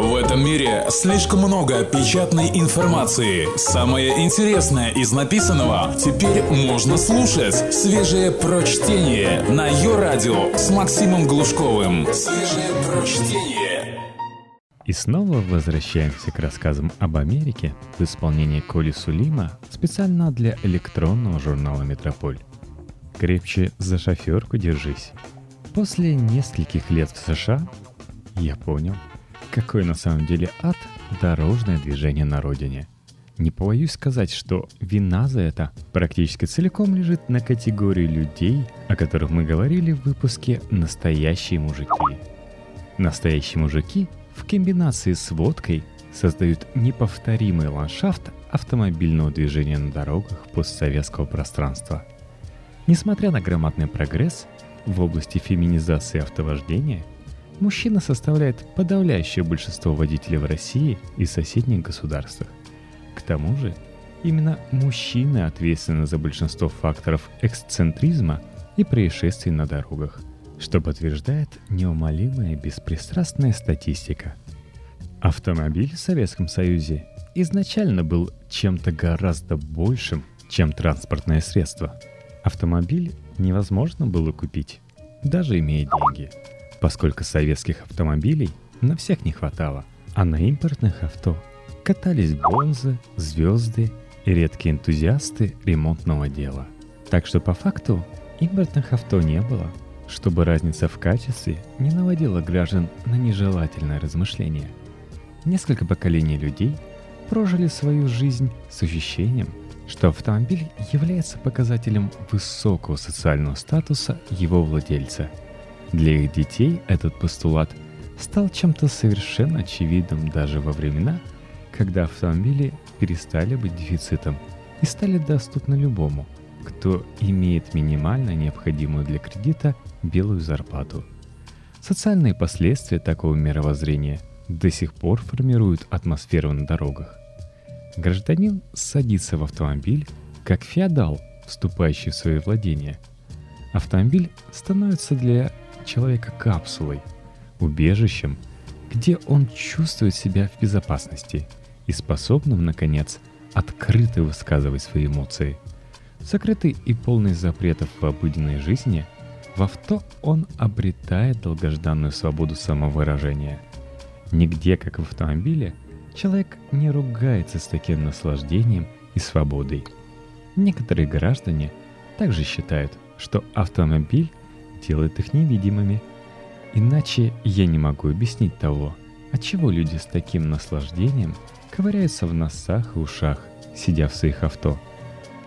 В этом мире слишком много печатной информации. Самое интересное из написанного теперь можно слушать. Свежее прочтение на ее радио с Максимом Глушковым. Свежее прочтение. И снова возвращаемся к рассказам об Америке в исполнении Коли Сулима специально для электронного журнала «Метрополь». Крепче за шоферку держись. После нескольких лет в США я понял – какой на самом деле ад дорожное движение на родине. Не побоюсь сказать, что вина за это практически целиком лежит на категории людей, о которых мы говорили в выпуске «Настоящие мужики». Настоящие мужики в комбинации с водкой создают неповторимый ландшафт автомобильного движения на дорогах постсоветского пространства. Несмотря на громадный прогресс в области феминизации автовождения – мужчина составляет подавляющее большинство водителей в России и соседних государствах. К тому же, именно мужчины ответственны за большинство факторов эксцентризма и происшествий на дорогах, что подтверждает неумолимая беспристрастная статистика. Автомобиль в Советском Союзе изначально был чем-то гораздо большим, чем транспортное средство. Автомобиль невозможно было купить, даже имея деньги – поскольку советских автомобилей на всех не хватало, а на импортных авто катались бонзы, звезды и редкие энтузиасты ремонтного дела. Так что по факту импортных авто не было, чтобы разница в качестве не наводила граждан на нежелательное размышление. Несколько поколений людей прожили свою жизнь с ощущением, что автомобиль является показателем высокого социального статуса его владельца – для их детей этот постулат стал чем-то совершенно очевидным даже во времена, когда автомобили перестали быть дефицитом и стали доступны любому, кто имеет минимально необходимую для кредита белую зарплату. Социальные последствия такого мировоззрения до сих пор формируют атмосферу на дорогах. Гражданин садится в автомобиль, как феодал, вступающий в свои владения. Автомобиль становится для человека капсулой, убежищем, где он чувствует себя в безопасности и способным, наконец, открыто высказывать свои эмоции. Закрытый и полный запретов в обыденной жизни, в авто он обретает долгожданную свободу самовыражения. Нигде, как в автомобиле, человек не ругается с таким наслаждением и свободой. Некоторые граждане также считают, что автомобиль делает их невидимыми. Иначе я не могу объяснить того, отчего люди с таким наслаждением ковыряются в носах и ушах, сидя в своих авто.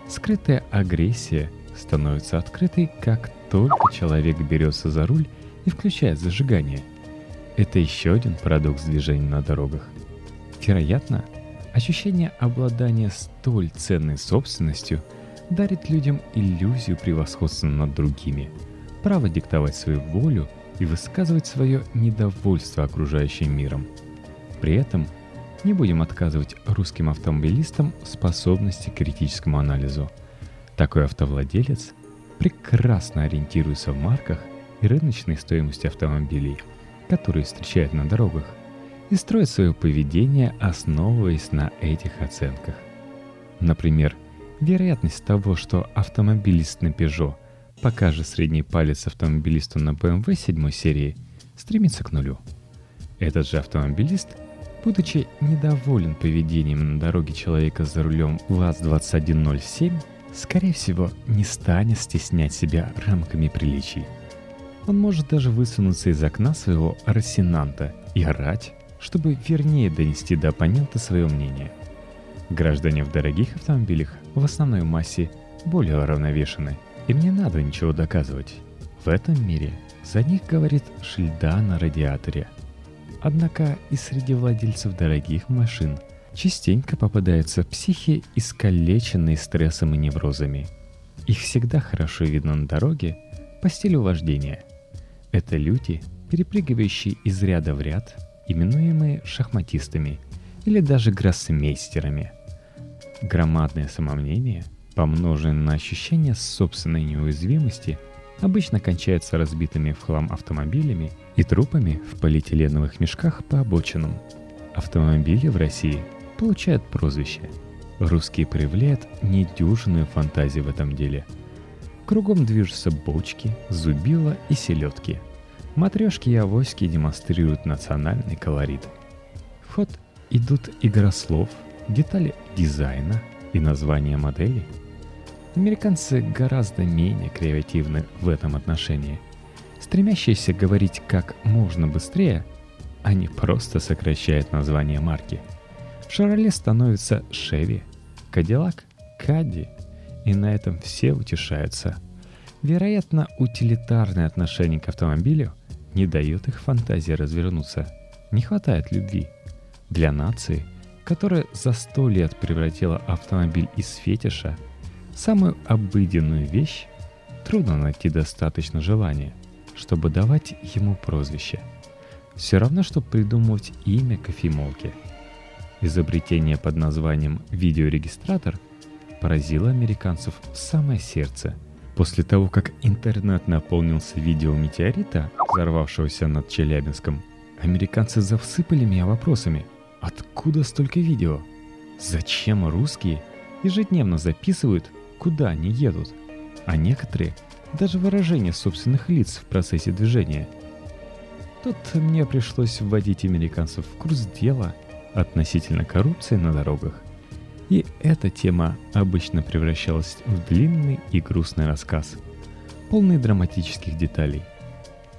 Скрытая агрессия становится открытой, как только человек берется за руль и включает зажигание. Это еще один парадокс движения на дорогах. Вероятно, ощущение обладания столь ценной собственностью дарит людям иллюзию превосходства над другими – право диктовать свою волю и высказывать свое недовольство окружающим миром. При этом не будем отказывать русским автомобилистам способности к критическому анализу. Такой автовладелец прекрасно ориентируется в марках и рыночной стоимости автомобилей, которые встречает на дорогах, и строит свое поведение, основываясь на этих оценках. Например, вероятность того, что автомобилист на Peugeot покажет средний палец автомобилисту на BMW 7 серии, стремится к нулю. Этот же автомобилист, будучи недоволен поведением на дороге человека за рулем ВАЗ-2107, скорее всего, не станет стеснять себя рамками приличий. Он может даже высунуться из окна своего рассенанта и орать, чтобы вернее донести до оппонента свое мнение. Граждане в дорогих автомобилях в основной массе более уравновешены – им не надо ничего доказывать. В этом мире за них говорит шильда на радиаторе. Однако и среди владельцев дорогих машин частенько попадаются психи, искалеченные стрессом и неврозами. Их всегда хорошо видно на дороге по стилю вождения. Это люди, перепрыгивающие из ряда в ряд, именуемые шахматистами или даже гроссмейстерами. Громадное самомнение – помноженное на ощущение собственной неуязвимости, обычно кончается разбитыми в хлам автомобилями и трупами в полиэтиленовых мешках по обочинам. автомобили в России получают прозвище. Русские проявляют недюжинную фантазию в этом деле. Кругом движутся бочки, зубила и селедки. Матрешки и авоськи демонстрируют национальный колорит. В ход идут игра слов, детали дизайна и названия моделей. Американцы гораздо менее креативны в этом отношении. Стремящиеся говорить как можно быстрее, они просто сокращают название марки. Шароле становится Шеви, Кадиллак – Кадди, и на этом все утешаются. Вероятно, утилитарное отношение к автомобилю не дает их фантазии развернуться. Не хватает любви. Для нации, которая за сто лет превратила автомобиль из фетиша самую обыденную вещь, трудно найти достаточно желания, чтобы давать ему прозвище. Все равно, что придумывать имя кофемолки – Изобретение под названием «видеорегистратор» поразило американцев в самое сердце. После того, как интернет наполнился видео метеорита, взорвавшегося над Челябинском, американцы засыпали меня вопросами. Откуда столько видео? Зачем русские ежедневно записывают, куда они едут? А некоторые даже выражение собственных лиц в процессе движения. Тут мне пришлось вводить американцев в курс дела – относительно коррупции на дорогах. И эта тема обычно превращалась в длинный и грустный рассказ, полный драматических деталей.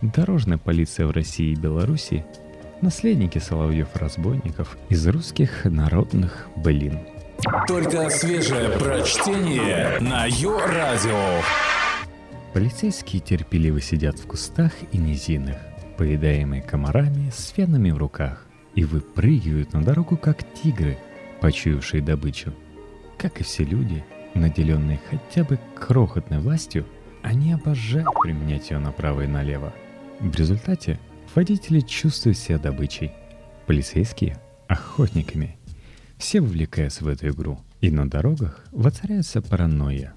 Дорожная полиция в России и Беларуси – наследники Соловьев-разбойников из русских народных былин. Только свежее прочтение на Йо-Радио. Полицейские терпеливо сидят в кустах и низинах, поедаемые комарами с фенами в руках и выпрыгивают на дорогу, как тигры, почуявшие добычу. Как и все люди, наделенные хотя бы крохотной властью, они обожают применять ее направо и налево. В результате водители чувствуют себя добычей, полицейские – охотниками. Все вовлекаются в эту игру, и на дорогах воцаряется паранойя.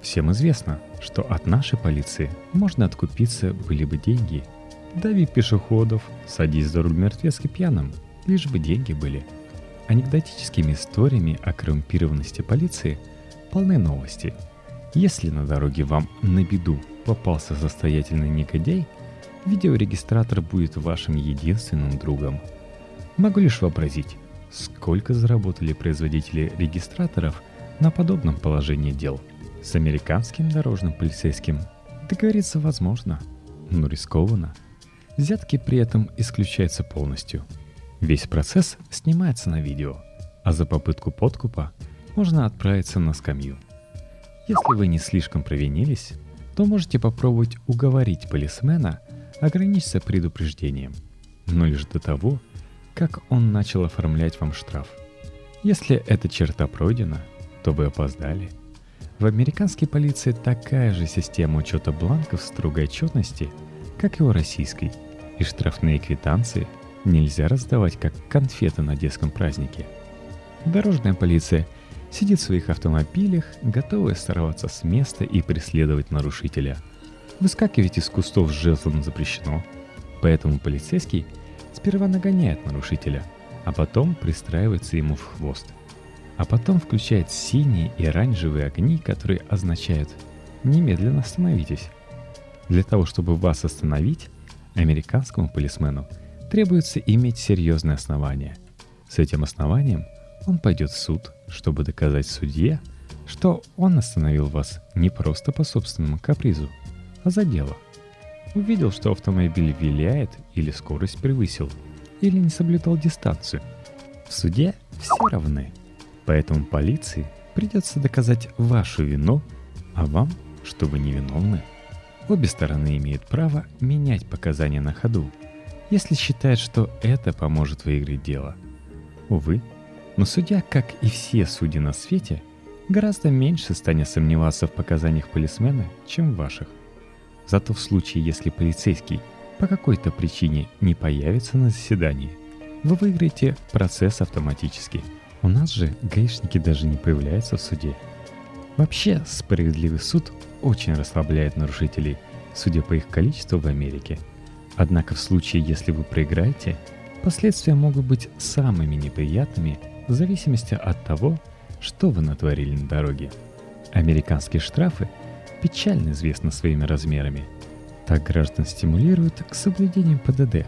Всем известно, что от нашей полиции можно откупиться были бы деньги – Дави пешеходов, садись за руль мертвецки пьяным, лишь бы деньги были. Анекдотическими историями о коррумпированности полиции полны новости. Если на дороге вам на беду попался состоятельный негодяй, видеорегистратор будет вашим единственным другом. Могу лишь вообразить, сколько заработали производители регистраторов на подобном положении дел. С американским дорожным полицейским договориться возможно, но рискованно – Взятки при этом исключаются полностью. Весь процесс снимается на видео, а за попытку подкупа можно отправиться на скамью. Если вы не слишком провинились, то можете попробовать уговорить полисмена ограничиться предупреждением, но лишь до того, как он начал оформлять вам штраф. Если эта черта пройдена, то вы опоздали. В американской полиции такая же система учета бланков строгой отчетности, как и у российской – и штрафные квитанции нельзя раздавать как конфеты на детском празднике. Дорожная полиция сидит в своих автомобилях, готовая сорваться с места и преследовать нарушителя. Выскакивать из кустов с жезлом запрещено, поэтому полицейский сперва нагоняет нарушителя, а потом пристраивается ему в хвост. А потом включает синие и оранжевые огни, которые означают «немедленно остановитесь». Для того, чтобы вас остановить, Американскому полисмену требуется иметь серьезное основание. С этим основанием он пойдет в суд, чтобы доказать судье, что он остановил вас не просто по собственному капризу, а за дело. Увидел, что автомобиль виляет или скорость превысил, или не соблюдал дистанцию. В суде все равны, поэтому полиции придется доказать вашу вину, а вам, что вы невиновны. Обе стороны имеют право менять показания на ходу, если считают, что это поможет выиграть дело. Увы, но судья, как и все судьи на свете, гораздо меньше станет сомневаться в показаниях полисмена, чем в ваших. Зато в случае, если полицейский по какой-то причине не появится на заседании, вы выиграете процесс автоматически. У нас же гаишники даже не появляются в суде. Вообще, справедливый суд очень расслабляет нарушителей, судя по их количеству в Америке. Однако в случае, если вы проиграете, Последствия могут быть самыми неприятными в зависимости от того, что вы натворили на дороге. Американские штрафы печально известны своими размерами. Так граждан стимулируют к соблюдению ПДД.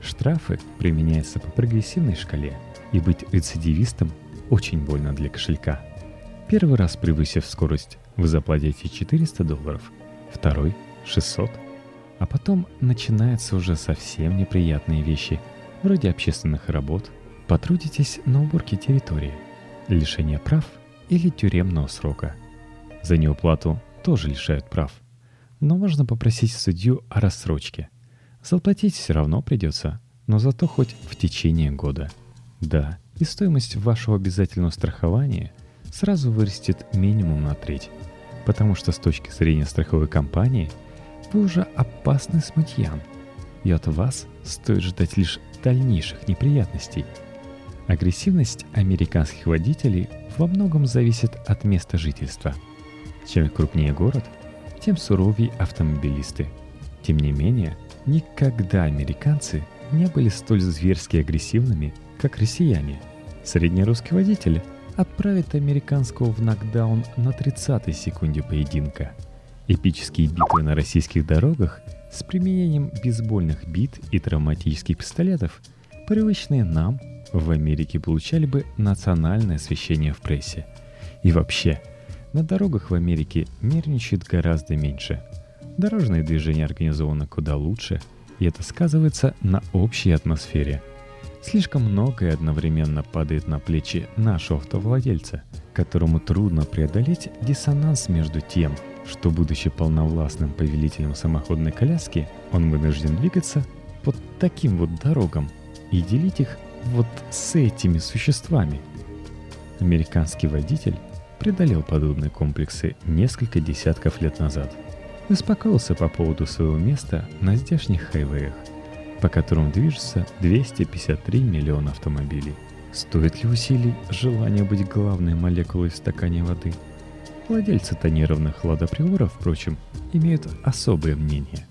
Штрафы применяются по прогрессивной шкале, и быть рецидивистом очень больно для кошелька. Первый раз превысив скорость, вы заплатите 400 долларов, второй – 600. А потом начинаются уже совсем неприятные вещи, вроде общественных работ. Потрудитесь на уборке территории, лишение прав или тюремного срока. За неуплату тоже лишают прав. Но можно попросить судью о рассрочке. Заплатить все равно придется, но зато хоть в течение года. Да, и стоимость вашего обязательного страхования сразу вырастет минимум на треть, потому что с точки зрения страховой компании вы уже опасны смутьян, и от вас стоит ждать лишь дальнейших неприятностей. Агрессивность американских водителей во многом зависит от места жительства. Чем крупнее город, тем суровее автомобилисты. Тем не менее, никогда американцы не были столь зверски агрессивными, как россияне. Среднерусский водитель отправит американского в нокдаун на 30-й секунде поединка. Эпические битвы на российских дорогах с применением бейсбольных бит и травматических пистолетов, привычные нам, в Америке получали бы национальное освещение в прессе. И вообще, на дорогах в Америке нервничает гораздо меньше. Дорожное движение организовано куда лучше, и это сказывается на общей атмосфере – Слишком многое одновременно падает на плечи нашего автовладельца, которому трудно преодолеть диссонанс между тем, что, будучи полновластным повелителем самоходной коляски, он вынужден двигаться по таким вот дорогам и делить их вот с этими существами. Американский водитель преодолел подобные комплексы несколько десятков лет назад. Успокоился по поводу своего места на здешних хайвеях – по которым движется 253 миллиона автомобилей. Стоит ли усилий желание быть главной молекулой в стакане воды? Владельцы тонированных ладоприоров, впрочем, имеют особое мнение.